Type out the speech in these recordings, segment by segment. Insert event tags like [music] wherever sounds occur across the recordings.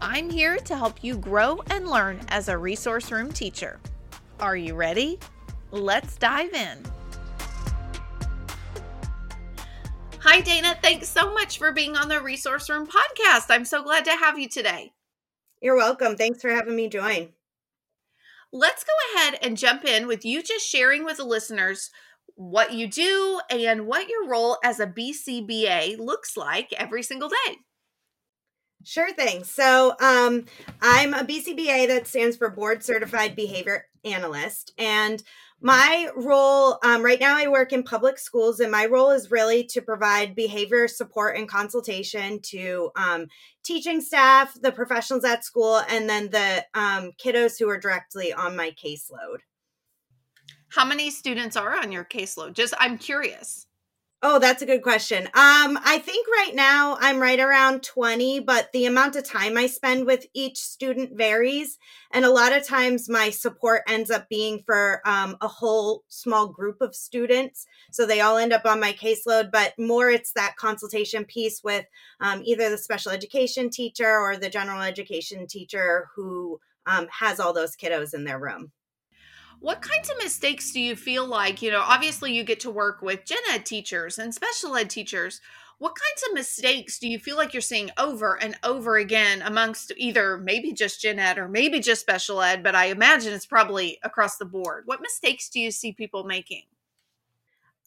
I'm here to help you grow and learn as a resource room teacher. Are you ready? Let's dive in. Hi, Dana. Thanks so much for being on the Resource Room podcast. I'm so glad to have you today. You're welcome. Thanks for having me join. Let's go ahead and jump in with you just sharing with the listeners what you do and what your role as a BCBA looks like every single day. Sure thing. So, um, I'm a BCBA that stands for Board Certified Behavior Analyst. And my role um, right now, I work in public schools, and my role is really to provide behavior support and consultation to um, teaching staff, the professionals at school, and then the um, kiddos who are directly on my caseload. How many students are on your caseload? Just, I'm curious. Oh, that's a good question. Um, I think right now I'm right around 20, but the amount of time I spend with each student varies. And a lot of times my support ends up being for um, a whole small group of students. So they all end up on my caseload, but more it's that consultation piece with um, either the special education teacher or the general education teacher who um, has all those kiddos in their room. What kinds of mistakes do you feel like, you know, obviously you get to work with gen ed teachers and special ed teachers. What kinds of mistakes do you feel like you're seeing over and over again amongst either maybe just gen ed or maybe just special ed, but I imagine it's probably across the board. What mistakes do you see people making?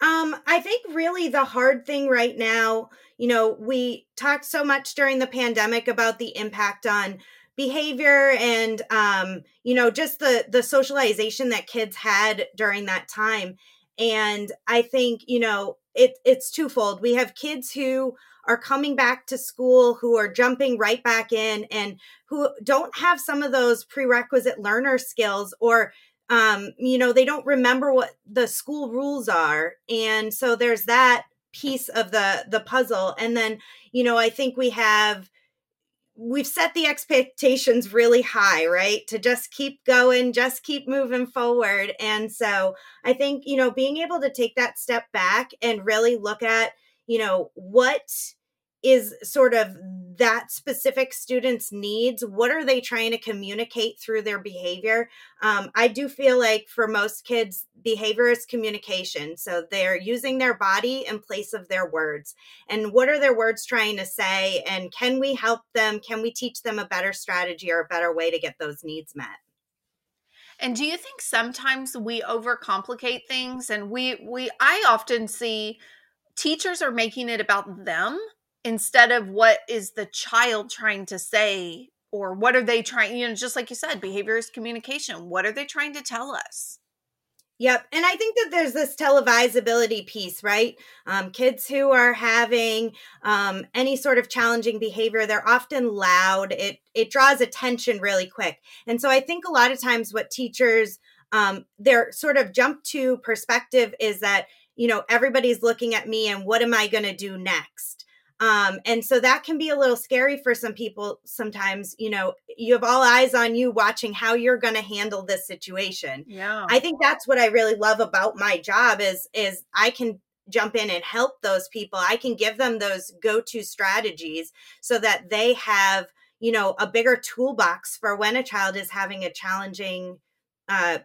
Um, I think really the hard thing right now, you know, we talked so much during the pandemic about the impact on behavior and um, you know just the the socialization that kids had during that time. And i think you know it, it's twofold. We have kids who are coming back to school who are jumping right back in and who don't have some of those prerequisite learner skills or um, you know they don't remember what the school rules are. And so there's that piece of the the puzzle. And then you know i think we have we've set the expectations really high, right? To just keep going, just keep moving forward. And so I think, you know, being able to take that step back and really look at, you know, what is sort of that specific student's needs what are they trying to communicate through their behavior? Um, i do feel like for most kids behavior is communication so they're using their body in place of their words and what are their words trying to say and can we help them? Can we teach them a better strategy or a better way to get those needs met? And do you think sometimes we overcomplicate things? And we we i often see teachers are making it about them instead of what is the child trying to say or what are they trying you know just like you said behavior is communication what are they trying to tell us Yep. And I think that there's this televisability piece, right? Um, kids who are having um, any sort of challenging behavior, they're often loud. It it draws attention really quick. And so I think a lot of times what teachers um, their sort of jump to perspective is that, you know, everybody's looking at me and what am I going to do next? Um, and so that can be a little scary for some people sometimes. You know, you have all eyes on you watching how you're going to handle this situation. Yeah. I think that's what I really love about my job is is I can jump in and help those people. I can give them those go-to strategies so that they have, you know, a bigger toolbox for when a child is having a challenging uh,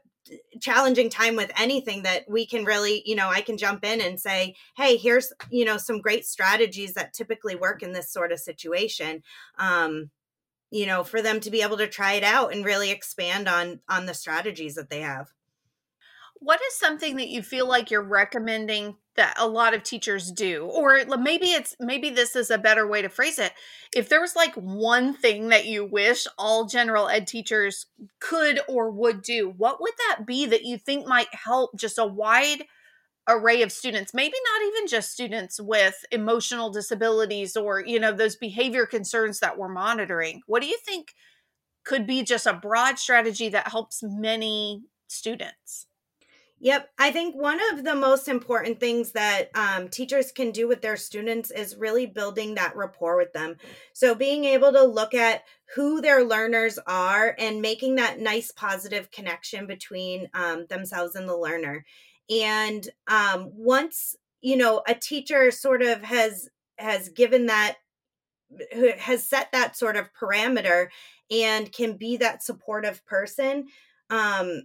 challenging time with anything that we can really you know i can jump in and say hey here's you know some great strategies that typically work in this sort of situation. Um you know for them to be able to try it out and really expand on on the strategies that they have what is something that you feel like you're recommending that a lot of teachers do? Or maybe it's maybe this is a better way to phrase it. If there was like one thing that you wish all general ed teachers could or would do what would that be that you think might help just a wide array of students? Maybe not even just students with emotional disabilities or you know those behavior concerns that we're monitoring. What do you think could be just a broad strategy that helps many students Yep. I think one of the most important things that um, teachers can do with their students is really building that rapport with them. So, being able to look at who their learners are and making that nice positive connection between um, themselves and the learner. And um, once, you know, a teacher sort of has has given that has set that sort of parameter and can be that supportive person um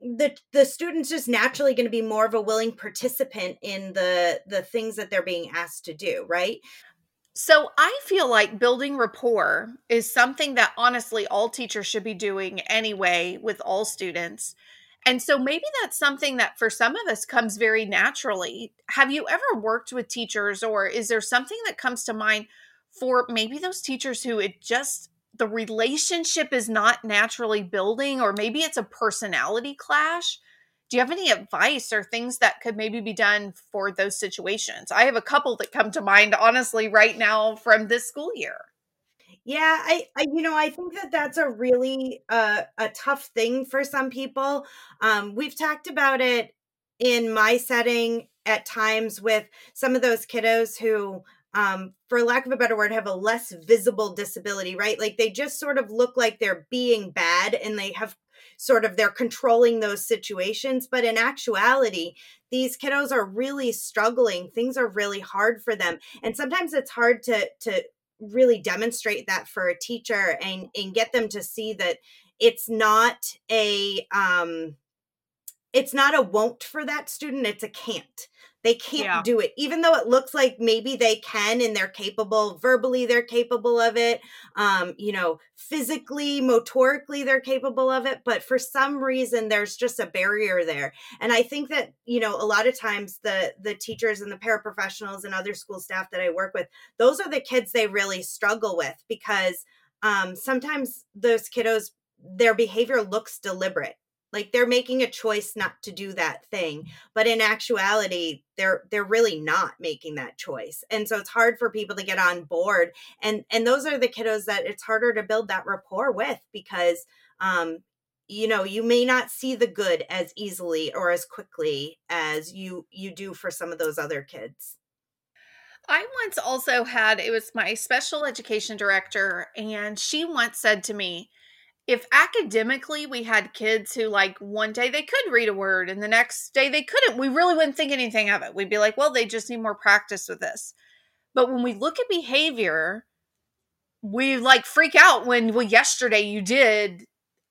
the the student's just naturally going to be more of a willing participant in the the things that they're being asked to do right? So i feel like building rapport is something that honestly all teachers should be doing anyway with all students. And so maybe that's something that for some of us comes very naturally. Have you ever worked with teachers or is there something that comes to mind for maybe those teachers who it just the relationship is not naturally building, or maybe it's a personality clash. Do you have any advice or things that could maybe be done for those situations? I have a couple that come to mind, honestly, right now from this school year. Yeah, I, I you know I think that that's a really uh, a tough thing for some people. Um, we've talked about it in my setting at times with some of those kiddos who um, for lack of a better word, have a less visible disability, right? Like they just sort of look like they're being bad and they have sort of they're controlling those situations. But in actuality, these kiddos are really struggling. Things are really hard for them. And sometimes it's hard to to really demonstrate that for a teacher and and get them to see that it's not a um it's not a won't for that student, it's a can't they can't yeah. do it even though it looks like maybe they can and they're capable verbally they're capable of it um you know physically motorically they're capable of it but for some reason there's just a barrier there and i think that you know a lot of times the the teachers and the paraprofessionals and other school staff that i work with those are the kids they really struggle with because um sometimes those kiddos their behavior looks deliberate like they're making a choice not to do that thing but in actuality they're they're really not making that choice and so it's hard for people to get on board and and those are the kiddos that it's harder to build that rapport with because um you know you may not see the good as easily or as quickly as you you do for some of those other kids. I once also had it was my special education director and she once said to me if academically we had kids who like one day they could read a word and the next day they couldn't, we really wouldn't think anything of it. We'd be like, well, they just need more practice with this. But when we look at behavior, we like freak out when well yesterday you did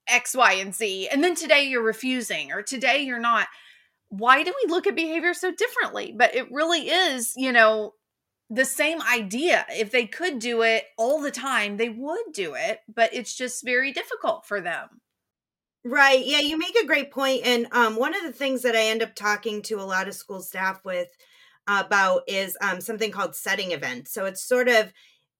X, Y, and Z, and then today you're refusing, or today you're not. Why do we look at behavior so differently? But it really is, you know, the same idea. If they could do it all the time, they would do it, but it's just very difficult for them. Right. Yeah, you make a great point. And um, one of the things that I end up talking to a lot of school staff with about is um, something called setting events. So it's sort of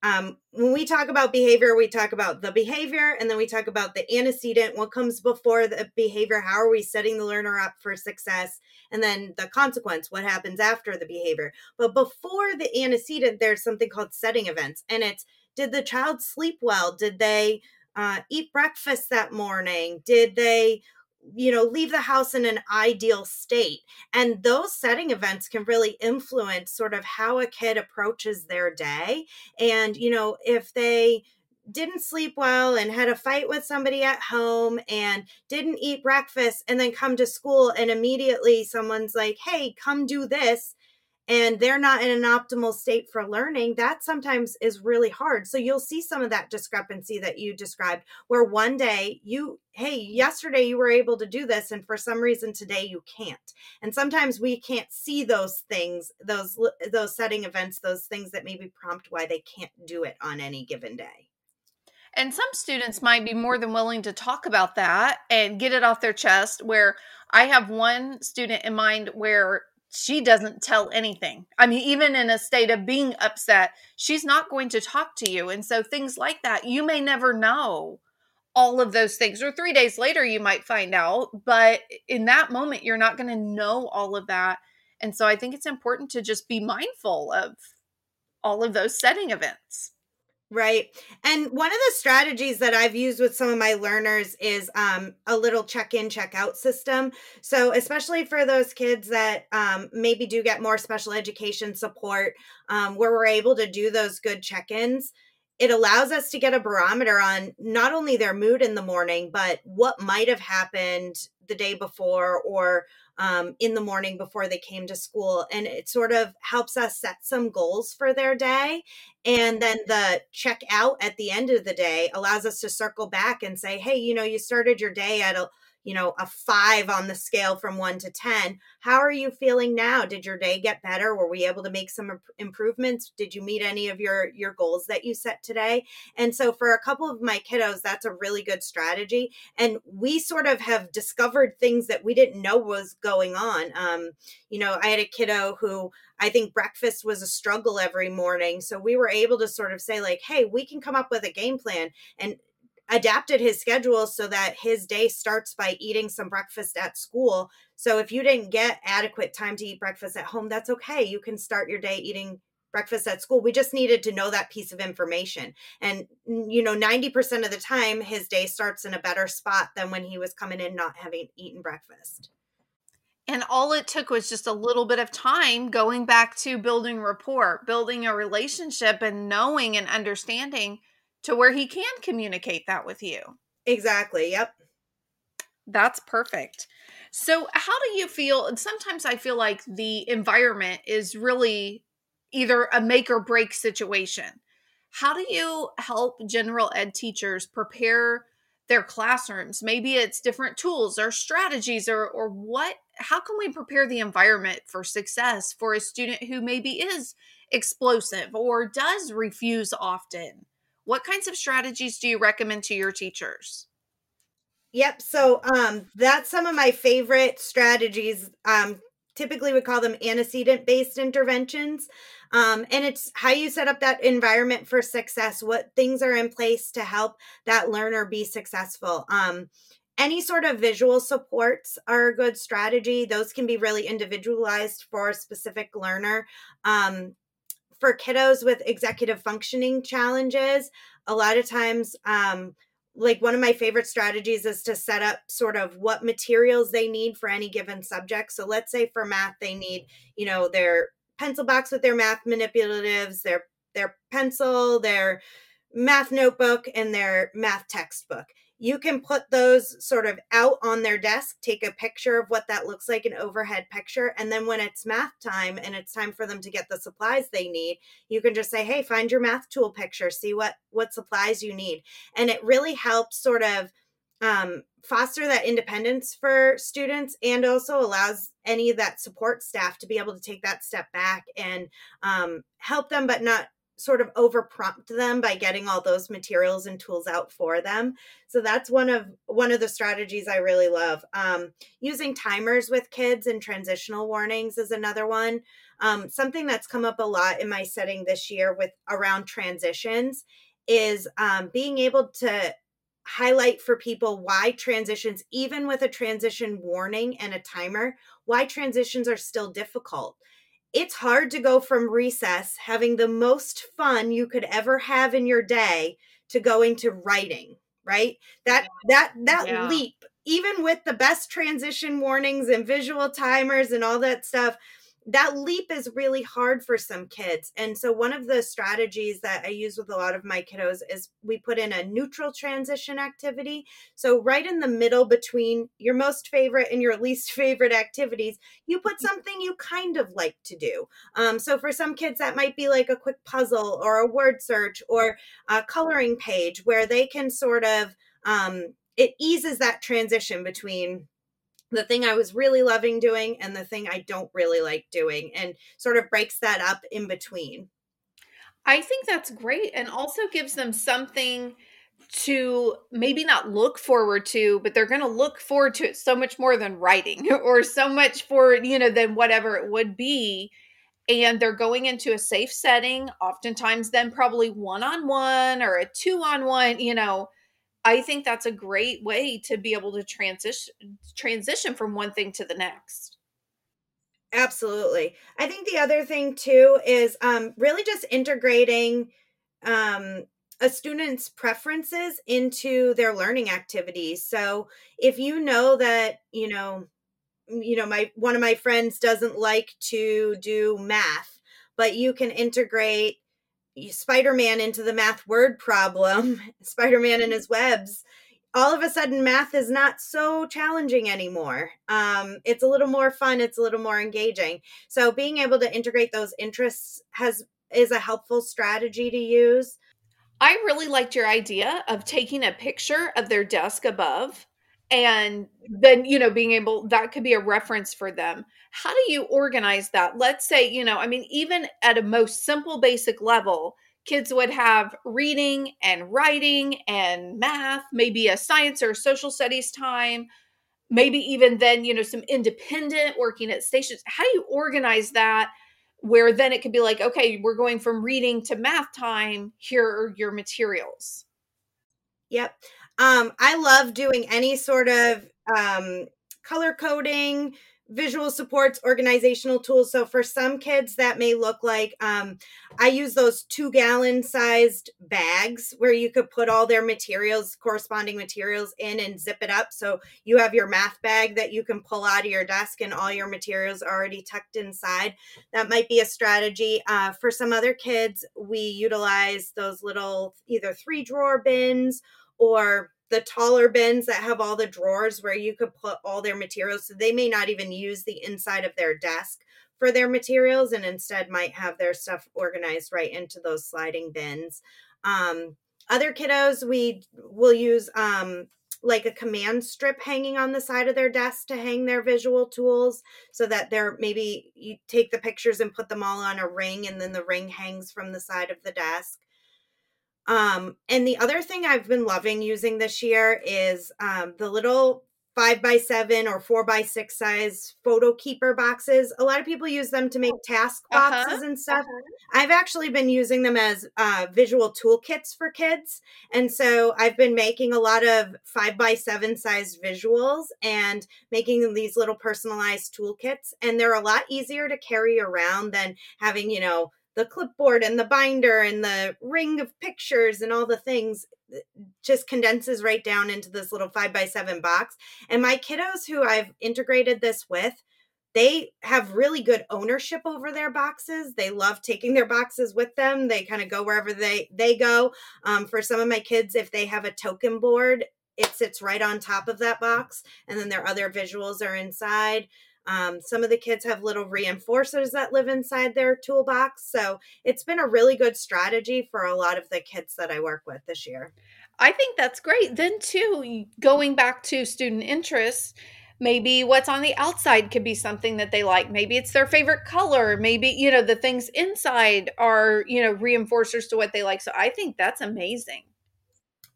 um, when we talk about behavior, we talk about the behavior and then we talk about the antecedent, what comes before the behavior, how are we setting the learner up for success, and then the consequence, what happens after the behavior. But before the antecedent, there's something called setting events, and it's did the child sleep well? Did they uh, eat breakfast that morning? Did they you know leave the house in an ideal state and those setting events can really influence sort of how a kid approaches their day and you know if they didn't sleep well and had a fight with somebody at home and didn't eat breakfast and then come to school and immediately someone's like hey come do this and they're not in an optimal state for learning, that sometimes is really hard. So you'll see some of that discrepancy that you described, where one day you, hey, yesterday you were able to do this, and for some reason today you can't. And sometimes we can't see those things, those those setting events, those things that maybe prompt why they can't do it on any given day. And some students might be more than willing to talk about that and get it off their chest. Where I have one student in mind where she doesn't tell anything. I mean, even in a state of being upset, she's not going to talk to you. And so things like that, you may never know all of those things. Or three days later, you might find out. But in that moment, you're not going to know all of that. And so I think it's important to just be mindful of all of those setting events. Right. And one of the strategies that I've used with some of my learners is um, a little check in, check out system. So, especially for those kids that um, maybe do get more special education support, um, where we're able to do those good check ins, it allows us to get a barometer on not only their mood in the morning, but what might have happened the day before or um, in the morning before they came to school. And it sort of helps us set some goals for their day. And then the check out at the end of the day allows us to circle back and say, hey, you know, you started your day at a you know, a five on the scale from one to 10. How are you feeling now? Did your day get better? Were we able to make some improvements? Did you meet any of your, your goals that you set today? And so for a couple of my kiddos, that's a really good strategy. And we sort of have discovered things that we didn't know was going on. Um, you know, I had a kiddo who I think breakfast was a struggle every morning. So we were able to sort of say, like, hey, we can come up with a game plan. And adapted his schedule so that his day starts by eating some breakfast at school. So if you didn't get adequate time to eat breakfast at home, that's okay. You can start your day eating breakfast at school. We just needed to know that piece of information. And, you know, 90% of the time, his day starts in a better spot than when he was coming in not having eaten breakfast. And all it took was just a little bit of time going back to building rapport, building a relationship, and knowing and understanding to where he can communicate that with you. Exactly. Yep. That's perfect. So, how do you feel? And sometimes I feel like the environment is really either a make or break situation. How do you help general ed teachers prepare their classrooms? Maybe it's different tools or strategies or or what how can we prepare the environment for success for a student who maybe is explosive or does refuse often? What kinds of strategies do you recommend to your teachers? Yep. So um, that's some of my favorite strategies. Um, typically, we call them antecedent based interventions. Um, and it's how you set up that environment for success, what things are in place to help that learner be successful. Um, any sort of visual supports are a good strategy. Those can be really individualized for a specific learner. Um, for kiddos with executive functioning challenges, a lot of times, um, like one of my favorite strategies is to set up sort of what materials they need for any given subject. So let's say for math, they need, you know, their pencil box with their math manipulatives, their their pencil, their math notebook, and their math textbook you can put those sort of out on their desk, take a picture of what that looks like, an overhead picture. And then when it's math time and it's time for them to get the supplies they need, you can just say, hey, find your math tool picture, see what what supplies you need. And it really helps sort of um, foster that independence for students and also allows any of that support staff to be able to take that step back and um, help them, but not sort of over prompt them by getting all those materials and tools out for them. So that's one of one of the strategies i really love. Um, using timers with kids and transitional warnings is another one. Um, something that's come up a lot in my setting this year with around transitions is um, being able to highlight for people why transitions even with a transition warning and a timer why transitions are still difficult it's hard to go from recess having the most fun you could ever have in your day to going to writing right that that that yeah. leap even with the best transition warnings and visual timers and all that stuff that leap is really hard for some kids. And so, one of the strategies that I use with a lot of my kiddos is we put in a neutral transition activity. So, right in the middle between your most favorite and your least [laughs] favorite activities, you put mm-hmm. something you kind of like to do. Um, so, for some kids, that might be like a quick puzzle or a word search or a coloring page where they can sort of, um, it eases that transition between the thing I was really loving doing and the thing I don't really like doing, and sort of breaks that up in between. I think that's great and also gives them something to maybe not look forward to, but they're going to look forward to it so much more than writing [laughs] or so much for, you know, than whatever it would be. And they're going into a safe setting, oftentimes, then probably one on one or a two on one, you know, I think that's a great way to be able to transition transition from one thing to the next. Absolutely. I think the other thing too is um, really just integrating um, a student's preferences into their learning activities. So if you know that, you know, you know, my one of my friends doesn't like to do math, but you can integrate Spider-Man into the math word problem, [laughs] Spider-Man and his webs, all of a sudden math is not so challenging anymore. Um, it's a little more fun, it's a little more engaging. So being able to integrate those interests has is a helpful strategy to use. I really liked your idea of taking a picture of their desk above and then you know being able that could be a reference for them how do you organize that? Let's say you know i mean even at a most simple basic level kids would have reading and writing and math maybe a science or social studies time maybe even then you know some independent working at stations. How do you organize that where then it could be like okay we're going from reading to math time. Here are your materials. Yep. Um, I love doing any sort of um, color coding, visual supports, organizational tools. So for some kids, that may look like um, I use those two gallon sized bags where you could put all their materials, corresponding materials in and zip it up. So you have your math bag that you can pull out of your desk and all your materials already tucked inside. That might be a strategy. Uh, for some other kids, we utilize those little either three drawer bins or the taller bins that have all the drawers where you could put all their materials. So they may not even use the inside of their desk for their materials and instead might have their stuff organized right into those sliding bins. Um, other kiddos, we will use um, like a command strip hanging on the side of their desk to hang their visual tools so that they're maybe you take the pictures and put them all on a ring and then the ring hangs from the side of the desk. Um, and the other thing I've been loving using this year is um, the little five by seven or four by six size photo keeper boxes. A lot of people use them to make task uh-huh, boxes uh-huh, and stuff. Uh-huh. I've actually been using them as uh, visual toolkits for kids. And so I've been making a lot of five by seven size visuals and making these little personalized toolkits. And they're a lot easier to carry around than having, you know, the clipboard and the binder and the ring of pictures and all the things just condenses right down into this little five by seven box. And my kiddos who I've integrated this with, they have really good ownership over their boxes. They love taking their boxes with them. They kind of go wherever they they go. Um, for some of my kids, if they have a token board, it sits right on top of that box, and then their other visuals are inside. Um, some of the kids have little reinforcers that live inside their toolbox. So it's been a really good strategy for a lot of the kids that I work with this year. I think that's great. Then, too, going back to student interests, maybe what's on the outside could be something that they like. Maybe it's their favorite color. Maybe, you know, the things inside are, you know, reinforcers to what they like. So I think that's amazing.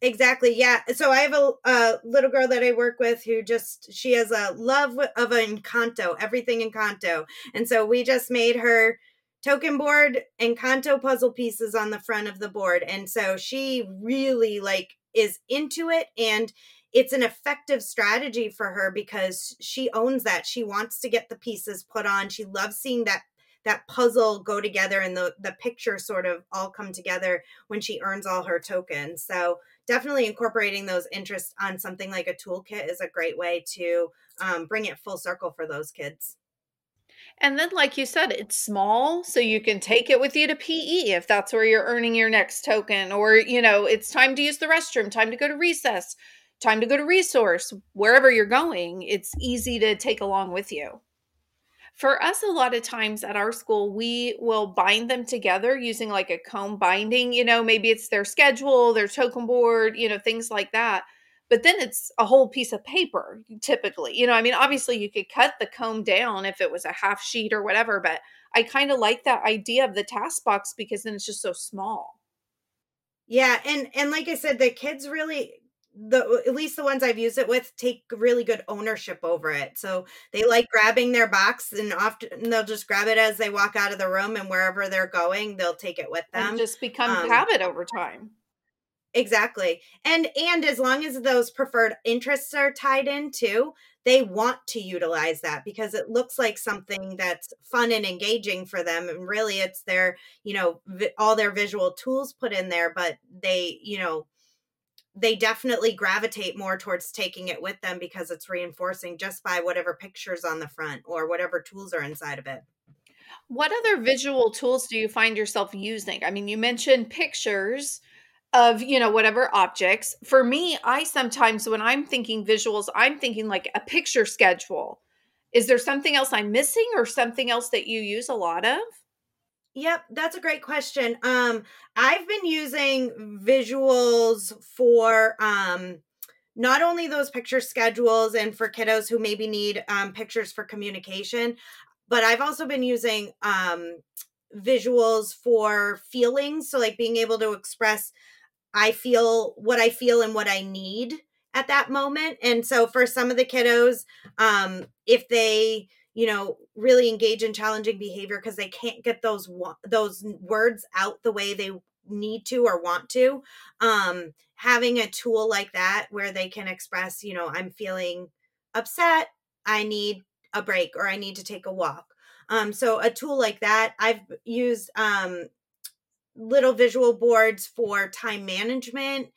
Exactly. Yeah. So I have a, a, little girl that I work with who just she has a love of Encanto, everything Encanto, and so we just made her token board Encanto puzzle pieces on the front of the board, and so she really like is into it and it's an effective strategy for her because she owns that she wants to get the pieces put on she loves seeing that that puzzle go together and the the picture sort of all come together when she earns all her tokens so definitely incorporating those interests on something like a toolkit is a great way to um, bring it full circle for those kids. And then, like you said, it's small, so you can take it with you to PE if that's where you're earning your next token, or, you know, it's time to use the restroom, time to go to recess, time to go to resource, wherever you're going, it's easy to take along with you. For us, a lot of times at our school, we will bind them together using like a comb binding. You know, maybe it's their schedule, their token board, you know, things like that. But then it's a whole piece of paper typically. You know, I mean, obviously you could cut the comb down if it was a half sheet or whatever, but I kind of like that idea of the task box because then it's just so small. Yeah, and and like I said, the kids really the at least the ones I've used it with take really good ownership over it. So they like grabbing their box and often they'll just grab it as they walk out of the room and wherever they're going, they'll take it with them. And just become um, habit over time. Exactly. And and as long as those preferred interests are tied in too, they want to utilize that because it looks like something that's fun and engaging for them and really it's their, you know, vi- all their visual tools put in there, but they, you know, they definitely gravitate more towards taking it with them because it's reinforcing just by whatever pictures on the front or whatever tools are inside of it. What other visual tools do you find yourself using? I mean, you mentioned pictures of, you know, whatever objects. For me, I sometimes, when I'm thinking visuals, I'm thinking like a picture schedule. Is there something else I'm missing or something else that you use a lot of? Yep, that's a great question. Um, I've been using visuals for um, not only those picture schedules and for kiddos who maybe need um, pictures for communication, but I've also been using um, visuals for feelings. So, like being able to express, I feel what I feel and what I need at that moment. And so, for some of the kiddos, um, if they you know really engage in challenging behavior because they can't get those those words out the way they need to or want to um having a tool like that where they can express you know i'm feeling upset i need a break or i need to take a walk. Um so a tool like that i've used um little visual boards for time management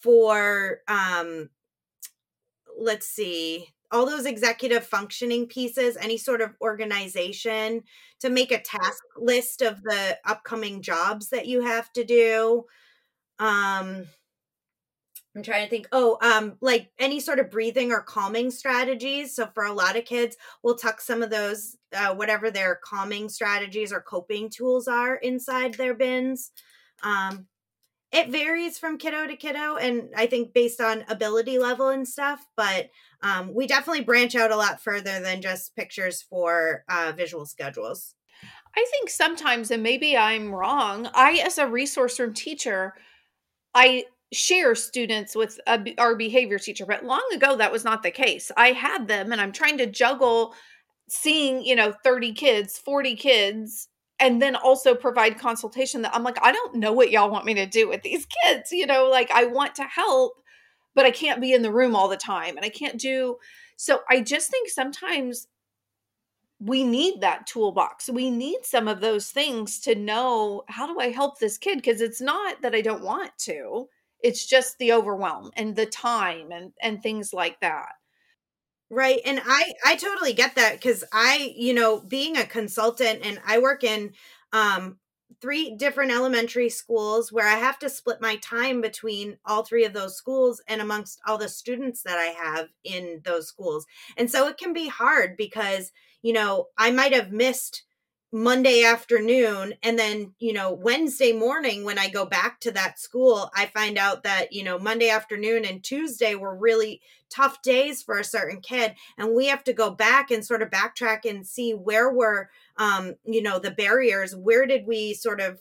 for um let's see all those executive functioning pieces, any sort of organization to make a task list of the upcoming jobs that you have to do. Um, I'm trying to think. Oh, um, like any sort of breathing or calming strategies. So for a lot of kids, we'll tuck some of those, uh, whatever their calming strategies or coping tools are, inside their bins. Um, it varies from kiddo to kiddo, and I think based on ability level and stuff. But um, we definitely branch out a lot further than just pictures for uh, visual schedules. I think sometimes, and maybe I'm wrong, I, as a resource room teacher, I share students with a, our behavior teacher, but long ago that was not the case. I had them, and I'm trying to juggle seeing, you know, 30 kids, 40 kids, and then also provide consultation that I'm like, I don't know what y'all want me to do with these kids. You know, like I want to help, but I can't be in the room all the time and I can't do so I just think sometimes we need that toolbox. We need some of those things to know how do I help this kid because it's not that I don't want to. It's just the overwhelm and the time and and things like that. Right. And I I totally get that cuz I, you know, being a consultant and I work in um three different elementary schools where I have to split my time between all three of those schools and amongst all the students that I have in those schools. And so it can be hard because, you know, I might have missed Monday afternoon and then, you know, Wednesday morning when I go back to that school, I find out that, you know, Monday afternoon and Tuesday were really tough days for a certain kid and we have to go back and sort of backtrack and see where were um, you know, the barriers, where did we sort of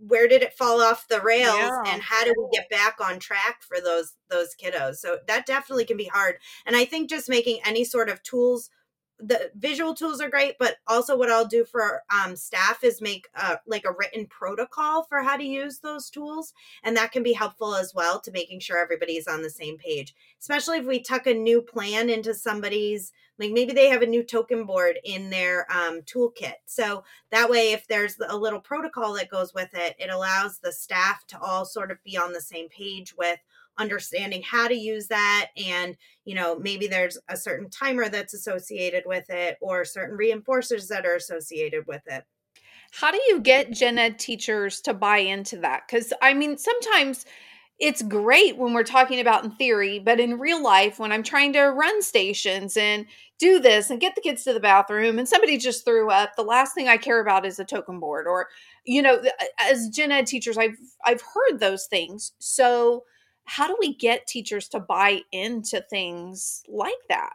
where did it fall off the rails yeah. and how do we get back on track for those those kiddos so that definitely can be hard and i think just making any sort of tools the visual tools are great, but also what I'll do for um, staff is make a, like a written protocol for how to use those tools, and that can be helpful as well to making sure everybody's on the same page. Especially if we tuck a new plan into somebody's, like maybe they have a new token board in their um, toolkit. So that way, if there's a little protocol that goes with it, it allows the staff to all sort of be on the same page with understanding how to use that and you know maybe there's a certain timer that's associated with it or certain reinforcers that are associated with it how do you get gen ed teachers to buy into that because i mean sometimes it's great when we're talking about in theory, but in real life, when I'm trying to run stations and do this and get the kids to the bathroom and somebody just threw up, the last thing I care about is a token board. Or, you know, as gen ed teachers, I've I've heard those things. So how do we get teachers to buy into things like that?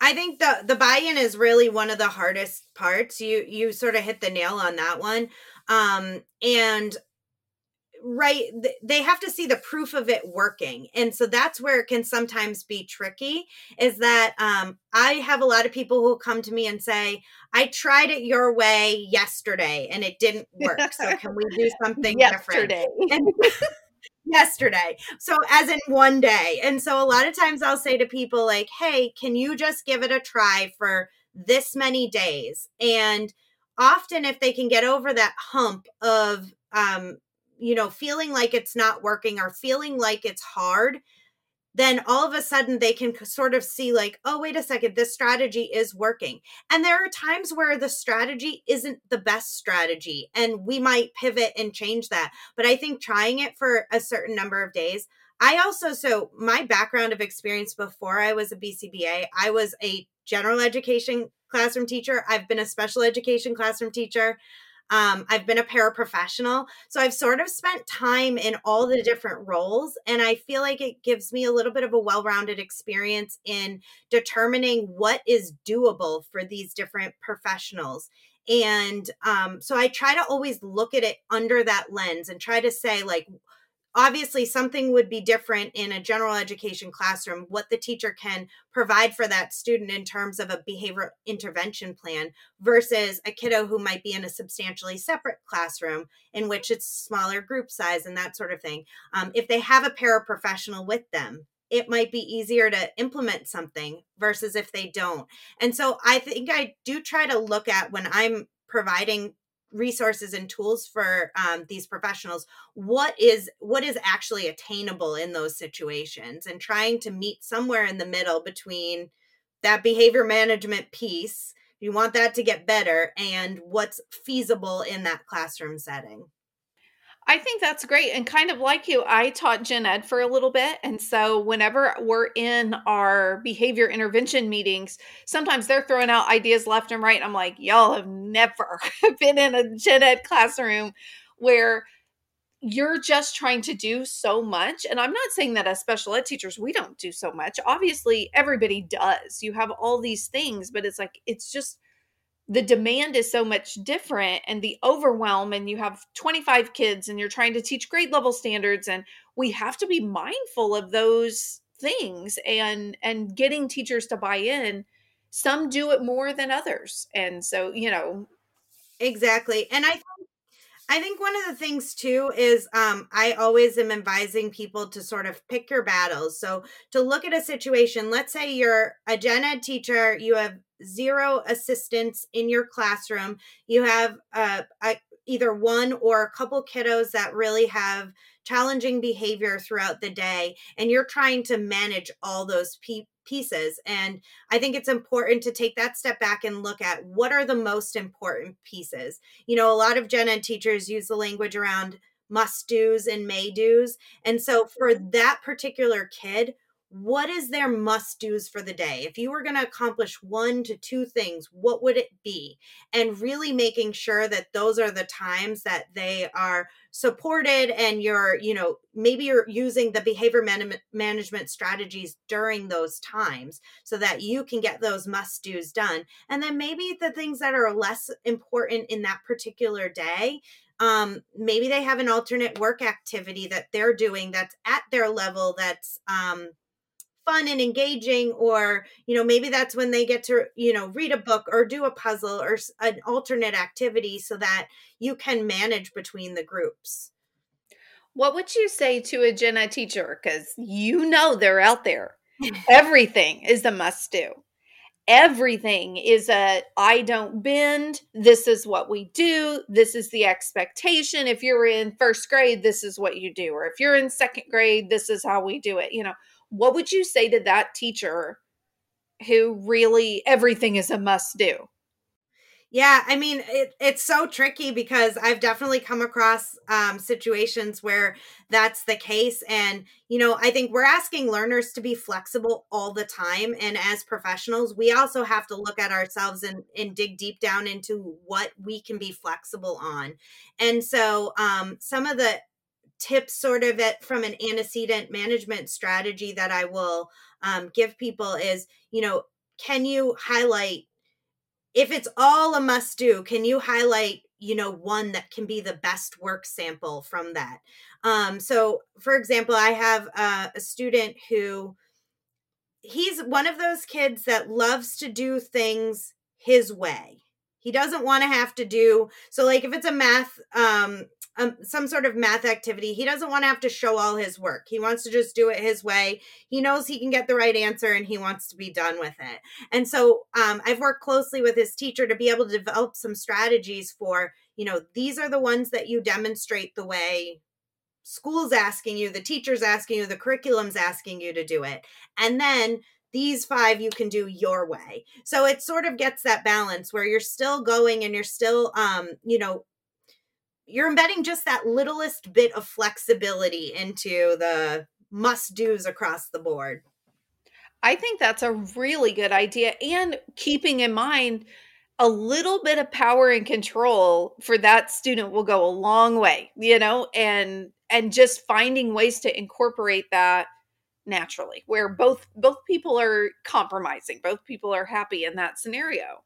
I think the the buy-in is really one of the hardest parts. You you sort of hit the nail on that one. Um and right they have to see the proof of it working and so that's where it can sometimes be tricky is that um, i have a lot of people who come to me and say i tried it your way yesterday and it didn't work so [laughs] can we do something yesterday. different and [laughs] yesterday. So, as in one day. And so, a lot of times I'll say to people, like, hey, can you just give it a try for this many days? And often, if they can get over that hump of, um, you know, feeling like it's not working or feeling like it's hard, then all of a sudden they can sort of see like oh wait a second this strategy is working. And there are times where the strategy isn't the best strategy and we might pivot and change that but i think trying it for a certain number of days i also so my background of experience before i was a bcba i was a general education classroom teacher. I've been a special education classroom teacher um, I've been a paraprofessional. So I've sort of spent time in all the different roles. And I feel like it gives me a little bit of a well rounded experience in determining what is doable for these different professionals. And um, so I try to always look at it under that lens and try to say, like, obviously something would be different in a general education classroom what the teacher can provide for that student in terms of a behavior intervention plan versus a kiddo who might be in a substantially separate classroom in which it's smaller group size and that sort of thing. Um, if they have a paraprofessional with them it might be easier to implement something versus if they don't. And so i think i do try to look at when i'm providing resources and tools for um, these professionals what is what is actually attainable in those situations and trying to meet somewhere in the middle between that behavior management piece you want that to get better and what's feasible in that classroom setting I think that's great. And kind of like you, I taught gen ed for a little bit. And so whenever we're in our behavior intervention meetings, sometimes they're throwing out ideas left and right. I'm like, y'all have never [laughs] been in a gen ed classroom where you're just trying to do so much. And I'm not saying that as special ed teachers, we don't do so much. Obviously, everybody does. You have all these things, but it's like, it's just, the demand is so much different and the overwhelm and you have 25 kids and you're trying to teach grade level standards and we have to be mindful of those things and and getting teachers to buy in some do it more than others and so you know exactly and i I think one of the things too is um, I always am advising people to sort of pick your battles. So to look at a situation, let's say you're a gen ed teacher, you have zero assistants in your classroom. You have uh, a, either one or a couple kiddos that really have challenging behavior throughout the day, and you're trying to manage all those pe- pieces. And I think it's important to take that step back and look at what are the most important pieces. You know, a lot of gen ed teachers use the language around must do's and may do's. And so for that particular kid, what is their must do's for the day? If you were going to accomplish one to two things, what would it be? And really making sure that those are the times that they are supported and you're, you know, maybe you're using the behavior man- management strategies during those times so that you can get those must do's done. And then maybe the things that are less important in that particular day, um, maybe they have an alternate work activity that they're doing that's at their level that's um, fun and engaging or you know maybe that's when they get to you know read a book or do a puzzle or an alternate activity so that you can manage between the groups what would you say to a gen ed teacher because you know they're out there [laughs] everything is a must do everything is a I don't bend. This is what we do. This is the expectation. If you're in first grade, this is what you do. Or if you're in second grade, this is how we do it. You know, what would you say to that teacher who really everything is a must do? Yeah, I mean, it, it's so tricky because I've definitely come across um, situations where that's the case. And, you know, I think we're asking learners to be flexible all the time. And as professionals, we also have to look at ourselves and, and dig deep down into what we can be flexible on. And so, um, some of the tips sort of it from an antecedent management strategy that I will um, give people is, you know, can you highlight if it's all a must do, can you highlight, you know, one that can be the best work sample from that? Um, so, for example, I have a student who he's one of those kids that loves to do things his way. He doesn't want to have to do so like if it's a math um um, some sort of math activity. He doesn't want to have to show all his work. He wants to just do it his way. He knows he can get the right answer and he wants to be done with it. And so um, I've worked closely with his teacher to be able to develop some strategies for, you know, these are the ones that you demonstrate the way school's asking you, the teacher's asking you, the curriculum's asking you to do it. And then these five you can do your way. So it sort of gets that balance where you're still going and you're still um, you know, you're embedding just that littlest bit of flexibility into the must do's across the board. I think that's a really good idea. And keeping in mind, a little bit of power and control for that student will go a long way, you know, and and just finding ways to incorporate that naturally where both both people are compromising, both people are happy in that scenario.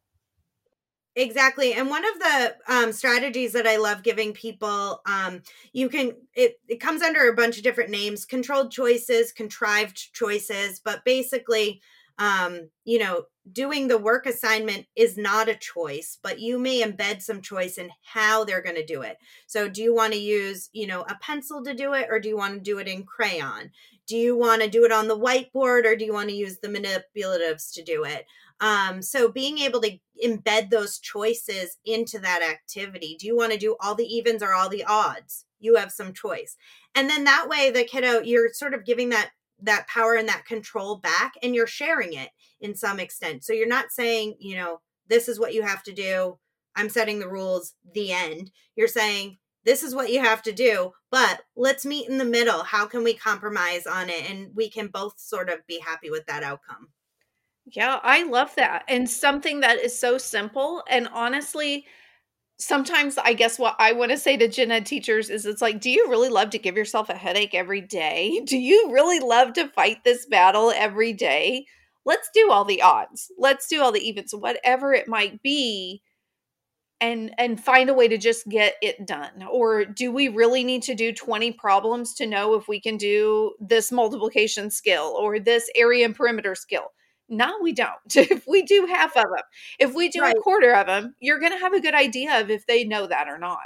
Exactly. And one of the um, strategies that I love giving people, um, you can, it, it comes under a bunch of different names controlled choices, contrived choices, but basically, um, you know, doing the work assignment is not a choice, but you may embed some choice in how they're going to do it. So, do you want to use, you know, a pencil to do it, or do you want to do it in crayon? Do you want to do it on the whiteboard, or do you want to use the manipulatives to do it? Um, so being able to embed those choices into that activity. Do you want to do all the evens or all the odds? You have some choice. And then that way the kiddo, you're sort of giving that that power and that control back and you're sharing it in some extent. So you're not saying, you know, this is what you have to do. I'm setting the rules, the end. You're saying, this is what you have to do, but let's meet in the middle. How can we compromise on it? And we can both sort of be happy with that outcome. Yeah, I love that. And something that is so simple. And honestly, sometimes I guess what I want to say to gen ed teachers is it's like, do you really love to give yourself a headache every day? [laughs] Do you really love to fight this battle every day? Let's do all the odds. Let's do all the evens, whatever it might be and and find a way to just get it done or do we really need to do 20 problems to know if we can do this multiplication skill or this area and perimeter skill no, we don't. [laughs] if we do half of them, if we do right. a quarter of them, you're going to have a good idea of if they know that or not.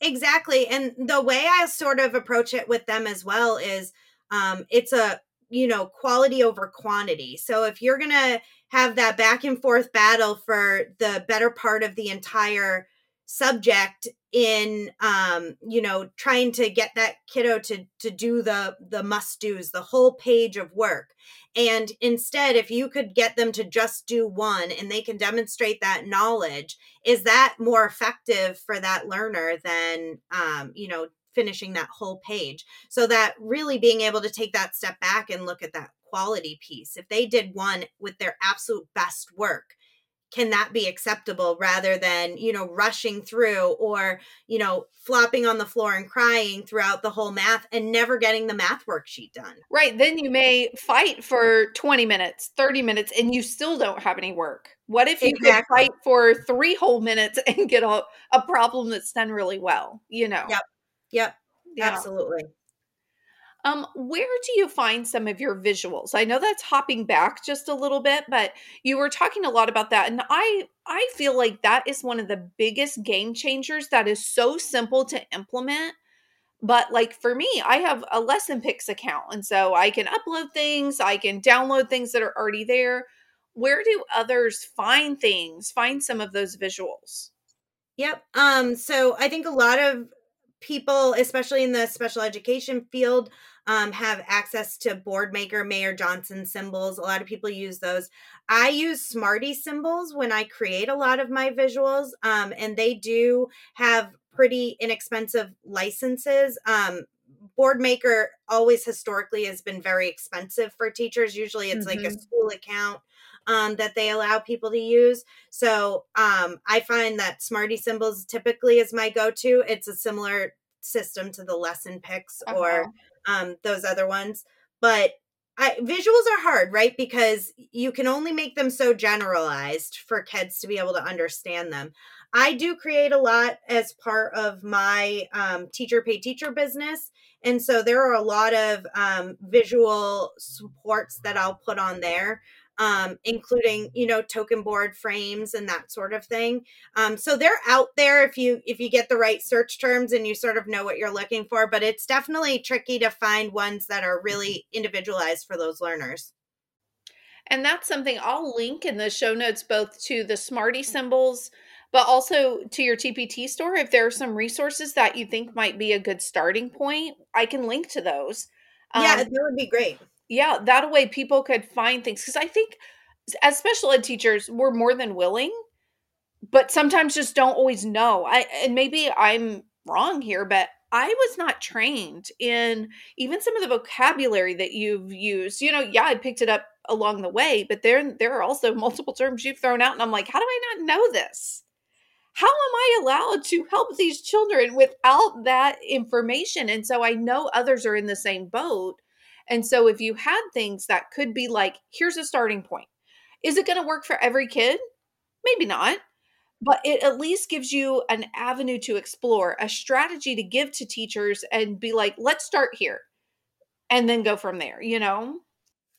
Exactly. And the way I sort of approach it with them as well is um, it's a, you know, quality over quantity. So if you're going to have that back and forth battle for the better part of the entire subject in um you know trying to get that kiddo to to do the the must do's the whole page of work. And instead if you could get them to just do one and they can demonstrate that knowledge is that more effective for that learner than um you know finishing that whole page. So that really being able to take that step back and look at that quality piece if they did one with their absolute best work can that be acceptable rather than you know rushing through or you know flopping on the floor and crying throughout the whole math and never getting the math worksheet done? Right then you may fight for 20 minutes 30 minutes and you still don't have any work. What if you exactly. could fight for three whole minutes and get a, a problem that's done really well you know? Yep yep yeah. absolutely um, where do you find some of your visuals? I know that's hopping back just a little bit, but you were talking a lot about that. And I I feel like that is one of the biggest game changers that is so simple to implement. But like for me, I have a Lessonpix account. And so I can upload things, I can download things that are already there. Where do others find things, find some of those visuals? Yep. Um, so I think a lot of people, especially in the special education field, um, have access to Boardmaker, Mayer-Johnson symbols. A lot of people use those. I use Smarty symbols when I create a lot of my visuals, um, and they do have pretty inexpensive licenses. Um, Boardmaker always historically has been very expensive for teachers. Usually it's mm-hmm. like a mm-hmm. school account um, that they allow people to use. So um, I find that Smarty Symbols typically is my go to. It's a similar system to the Lessonpix uh-huh. or um, those other ones. But I, visuals are hard, right? Because you can only make them so generalized for kids to be able to understand them. I do create a lot as part of my um, teacher pay teacher business. And so there are a lot of um, visual supports that I'll put on there um, including you know token board frames and that sort of thing. Um, so they're out there if you if you get the right search terms and you sort of know what you're looking for. But it's definitely tricky to find ones that are really individualized for those learners. And that's something I'll link in the show notes both to the Smarty symbols, but also to your TPT store. If there are some resources that you think might be a good starting point, I can link to those. Yeah, um, that would be great. Yeah, that way people could find things. Because I think as special ed teachers, we're more than willing, but sometimes just don't always know. I and maybe I'm wrong here, but I was not trained in even some of the vocabulary that you've used. You know, yeah, I picked it up along the way, but there there are also [laughs] multiple terms you've thrown out and I'm like, how do I not know this? How am I allowed to help these children without that information? And so I know others are in the same boat. And so if you had things that could be like, here's a starting point. Is it going to work for every kid? Maybe not but it at least gives you an avenue to explore, a strategy to give to teachers and be like, let's start here and then go from there, you know?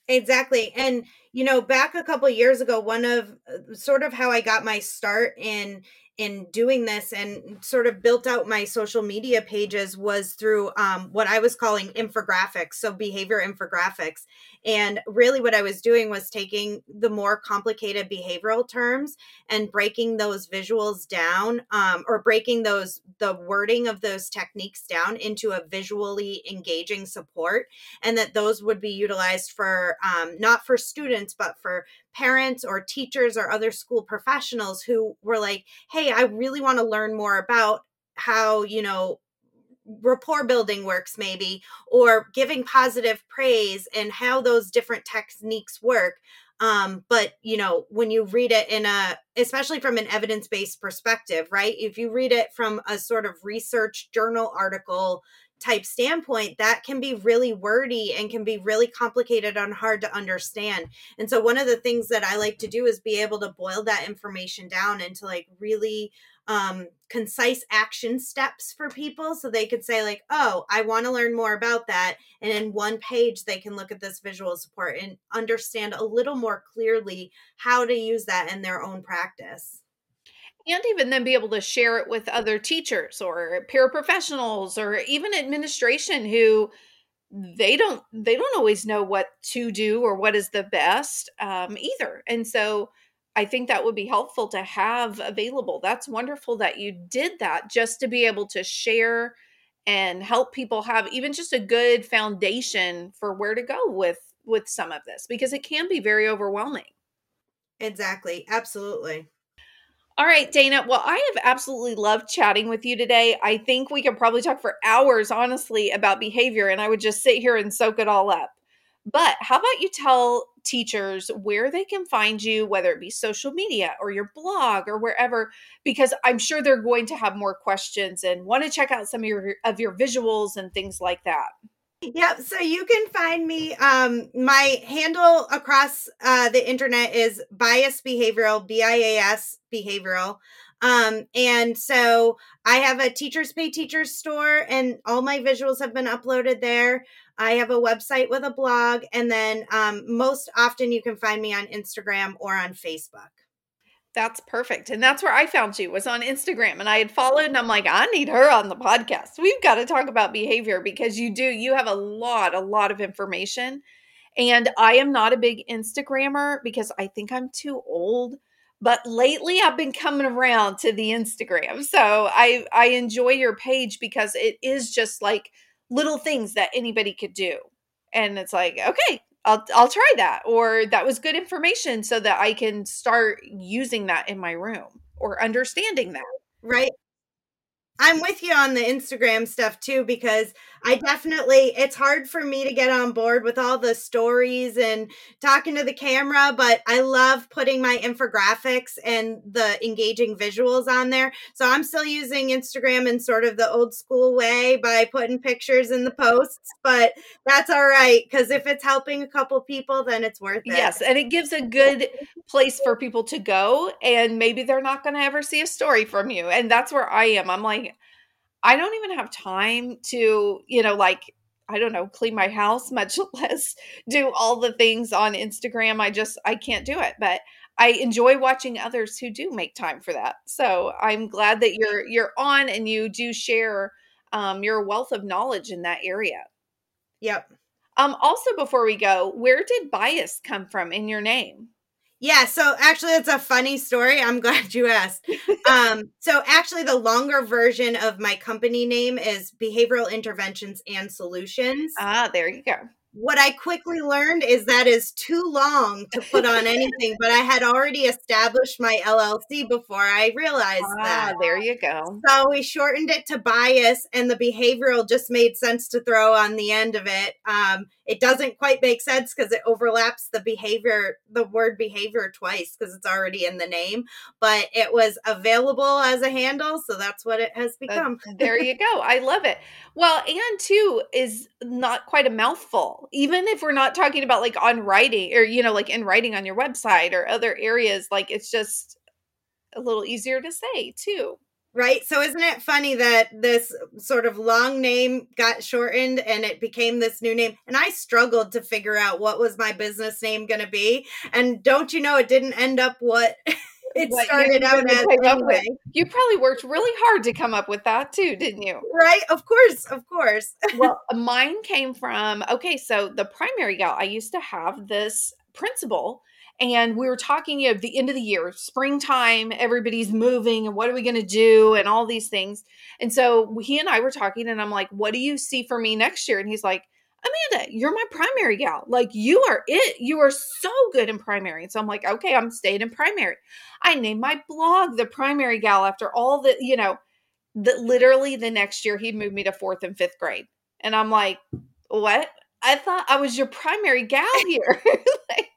Exactly. And you know, back a couple years ago, one of uh, sort of how I got my start in in doing this and sort of built out my social media pages was through um, what I was calling infographics, so behavior infographics. And really, what I was doing was taking the more complicated behavioral terms and breaking those visuals down, um, or breaking those the wording of those techniques down into a visually engaging support, and that those would be utilized for um, not for students but for parents or teachers or other school professionals who were like, "Hey, I really want to learn more about." how you know rapport building works maybe or giving positive praise and how those different techniques work um, but you know when you read it in a especially from an evidence-based perspective right if you read it from a sort of research journal article type standpoint that can be really wordy and can be really complicated and hard to understand. And so one of the things that i like to do is be able to boil that information down into like really um, concise action steps for people so they could say like oh i want to learn more about that. And in one page they can look at this visual support and understand a little more clearly how to use that in their own practice and even then be able to share it with other teachers or paraprofessionals or even administration who they don't they don't always know what to do or what is the best um, either. And so i think that would be helpful to have available. That's wonderful that you did that just to be able to share and help people have even just a good foundation for where to go with with some of this because it can be very overwhelming. Exactly. Absolutely all right, Dana. Well, I have absolutely loved chatting with you today. I think we could probably talk for hours, honestly, about behavior, and I would just sit here and soak it all up. But how about you tell teachers where they can find you, whether it be social media or your blog or wherever, because I'm sure they're going to have more questions and want to check out some of your of your visuals and things like that. Yep. So you can find me. Um, my handle across uh, the internet is bias behavioral, B I A S behavioral. Um, and so I have a teachers pay teachers store, and all my visuals have been uploaded there. I have a website with a blog, and then um, most often you can find me on Instagram or on Facebook. That's perfect. And that's where I found you was on Instagram and I had followed and I'm like, I need her on the podcast. We've got to talk about behavior because you do, you have a lot, a lot of information. And I am not a big Instagrammer because I think I'm too old. But lately I've been coming around to the Instagram. So I I enjoy your page because it is just like little things that anybody could do. And it's like, okay, I'll I'll try that or that was good information so that I can start using that in my room or understanding that. Right. I'm with you on the Instagram stuff too because I definitely it's hard for me to get on board with all the stories and talking to the camera, but I love putting my infographics and the engaging visuals on there. So I'm still using Instagram in sort of the old school way by putting pictures in the posts, but that's all right cuz if it's helping a couple people then it's worth it. Yes, and it gives a good place for people to go and maybe they're not going to ever see a story from you. And that's where I am. I'm like I don't even have time to, you know, like I don't know, clean my house, [laughs] much less do all the things on Instagram. I just I can't do it. But I enjoy watching others who do make time for that. So I'm glad that you're you're on and you do share um, your wealth of knowledge in that area. Yep. Um, also, before we go, where did bias come from in your name? Yeah, so actually, it's a funny story. I'm [laughs] glad you asked. um, so, actually, the longer version of my company name is Behavioral Interventions and Solutions. Ah, there you go what I quickly learned is that is too long to put on anything, but I had already established my LLC before I realized ah, that. There you go. So we shortened it to bias, and the behavioral just made sense to throw on the end of it. Um, it doesn't quite make sense because it overlaps the behavior, the word behavior twice because it's already in the name, but it was available as a handle. So that's what it has become. Uh, there you go. I love it. Well, and two is not quite a mouthful even if we're not talking about like on writing or you know like in writing on your website or other areas like it's just a little easier to say too right so isn't it funny that this sort of long name got shortened and it became this new name and i struggled to figure out what was my business name going to be and don't you know it didn't end up what [laughs] it what started out as anyway. You probably worked really hard to come up with that too, didn't you? Right, of course, of course. [laughs] well, mine came from okay, so the primary gal, I used to have this principal and we were talking know, the end of the year springtime everybody's moving and what are we going to do and all these things and so he and i were talking and i'm like what do you see for me next year and he's like Amanda, you're my primary gal. Like you are it. You are so good in primary. And so I'm like, okay, I'm staying in primary. I named my blog the primary gal after all the, you know, that literally the next year he moved me to fourth and fifth grade. And I'm like, what? I thought I was your primary gal here. [laughs] like,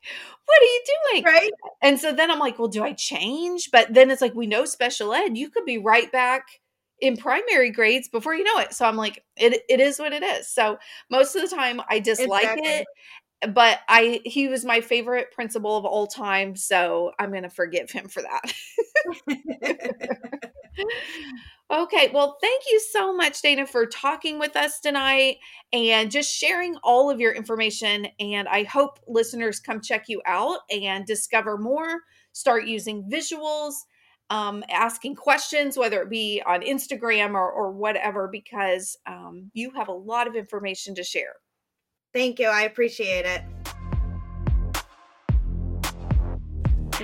what are you doing? Right. And so then I'm like, well, do I change? But then it's like, we know special ed, you could be right back in primary grades before you know it. So I'm like, it it is what it is. So most of the time I dislike exactly. it. But I he was my favorite principal of all time, so I'm gonna forgive him for that. [laughs] [laughs] okay, well, thank you so much, Dana, for talking with us tonight and just sharing all of your information. And I hope listeners come check you out and discover more, start using visuals um, asking questions, whether it be on Instagram or, or whatever, because um, you have a lot of information to share. Thank you. I appreciate it.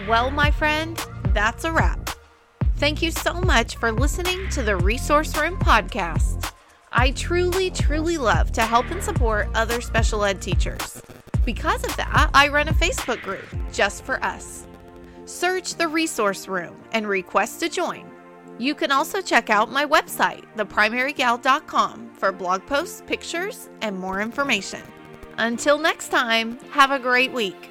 Well, my friend, that's a wrap. Thank you so much for listening to the Resource Room podcast. I truly, truly love to help and support other special ed teachers. Because of that, I run a Facebook group just for us. Search the resource room and request to join. You can also check out my website, theprimarygal.com, for blog posts, pictures, and more information. Until next time, have a great week.